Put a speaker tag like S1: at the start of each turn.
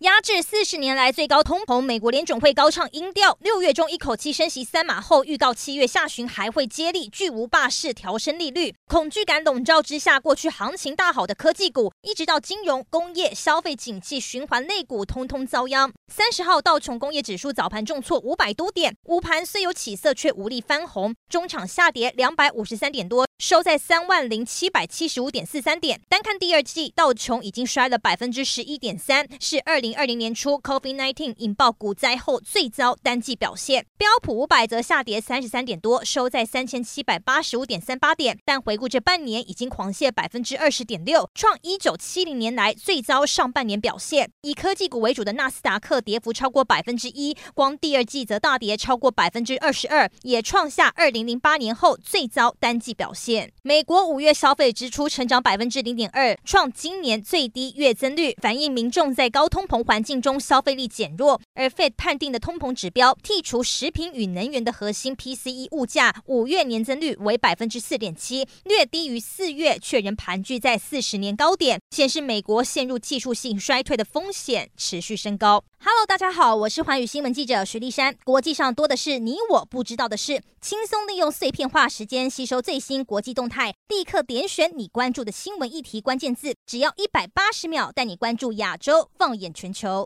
S1: 压制四十年来最高通膨，美国联准会高唱音调，六月中一口气升息三码后，预告七月下旬还会接力，巨无霸式调升利率。恐惧感笼罩之下，过去行情大好的科技股，一直到金融、工业、消费景气循环类股，通通遭殃。三十号道琼工业指数早盘重挫五百多点，午盘虽有起色，却无力翻红，中场下跌两百五十三点多，收在三万零七百七十五点四三点。单看第二季，道琼已经摔了百分之十一点三，是二零二零年初 COVID-19 引爆股灾后最糟单季表现。标普五百则下跌三十三点多，收在三千七百八十五点三八点。但回顾这半年，已经狂泻百分之二十点六，创一九七零年来最糟上半年表现。以科技股为主的纳斯达克跌幅超过百分之一，光第二季则大跌超过百分之二十二，也创下二零零八年后最糟单季表现。美国五月消费支出成长百分之零点二，创今年最低月增率，反映民众在高通膨环境中消费力减弱，而 Fed 判定的通膨指标剔除食品与能源的核心 PCE 物价，五月年增率为百分之四点七，略低于四月，却仍盘踞在四十年高点，显示美国陷入技术性衰退的风险持续升高。Hello，大家好，我是寰宇新闻记者徐丽珊。国际上多的是你我不知道的事，轻松利用碎片化时间吸收最新国国际动态，立刻点选你关注的新闻议题关键字，只要一百八十秒，带你关注亚洲，放眼全球。